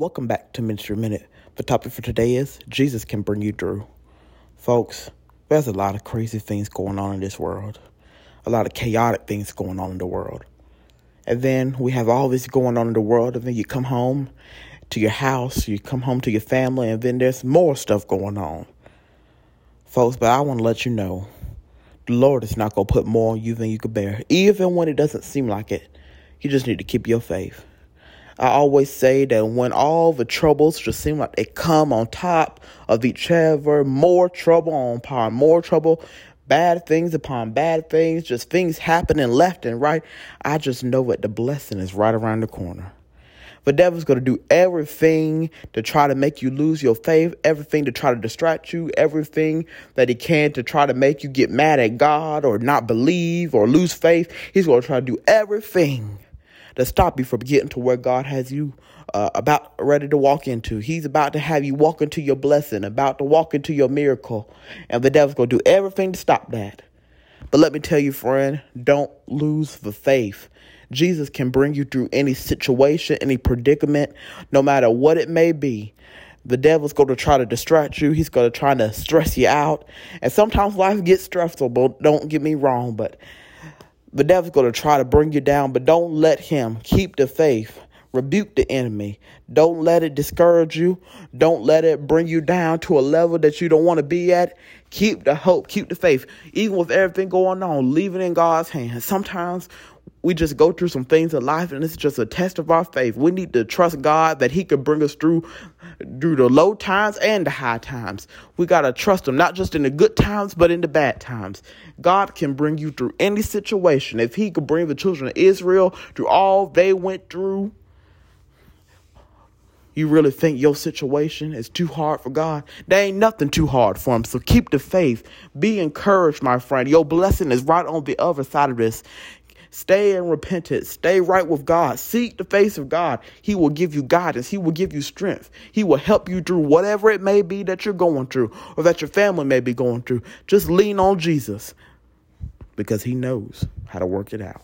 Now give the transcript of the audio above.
Welcome back to Ministry Minute. The topic for today is Jesus can bring you through. Folks, there's a lot of crazy things going on in this world, a lot of chaotic things going on in the world. And then we have all this going on in the world, and then you come home to your house, you come home to your family, and then there's more stuff going on. Folks, but I want to let you know the Lord is not going to put more on you than you can bear, even when it doesn't seem like it. You just need to keep your faith. I always say that when all the troubles just seem like they come on top of each other, more trouble on upon more trouble, bad things upon bad things, just things happening left and right, I just know that the blessing is right around the corner. The devil's going to do everything to try to make you lose your faith, everything to try to distract you, everything that he can to try to make you get mad at God or not believe or lose faith. He's going to try to do everything to stop you from getting to where God has you uh, about ready to walk into. He's about to have you walk into your blessing, about to walk into your miracle. And the devil's going to do everything to stop that. But let me tell you, friend, don't lose the faith. Jesus can bring you through any situation, any predicament, no matter what it may be. The devil's going to try to distract you. He's going to try to stress you out. And sometimes life gets stressful, but don't get me wrong. But the devil's going to try to bring you down, but don't let him. Keep the faith. Rebuke the enemy. Don't let it discourage you. Don't let it bring you down to a level that you don't want to be at. Keep the hope. Keep the faith. Even with everything going on, leave it in God's hands. Sometimes we just go through some things in life and it's just a test of our faith. We need to trust God that He could bring us through through the low times and the high times. We gotta trust Him, not just in the good times, but in the bad times. God can bring you through any situation. If He could bring the children of Israel through all they went through, you really think your situation is too hard for God? There ain't nothing too hard for Him. So keep the faith. Be encouraged, my friend. Your blessing is right on the other side of this. Stay in repentance. Stay right with God. Seek the face of God. He will give you guidance. He will give you strength. He will help you through whatever it may be that you're going through or that your family may be going through. Just lean on Jesus because He knows how to work it out.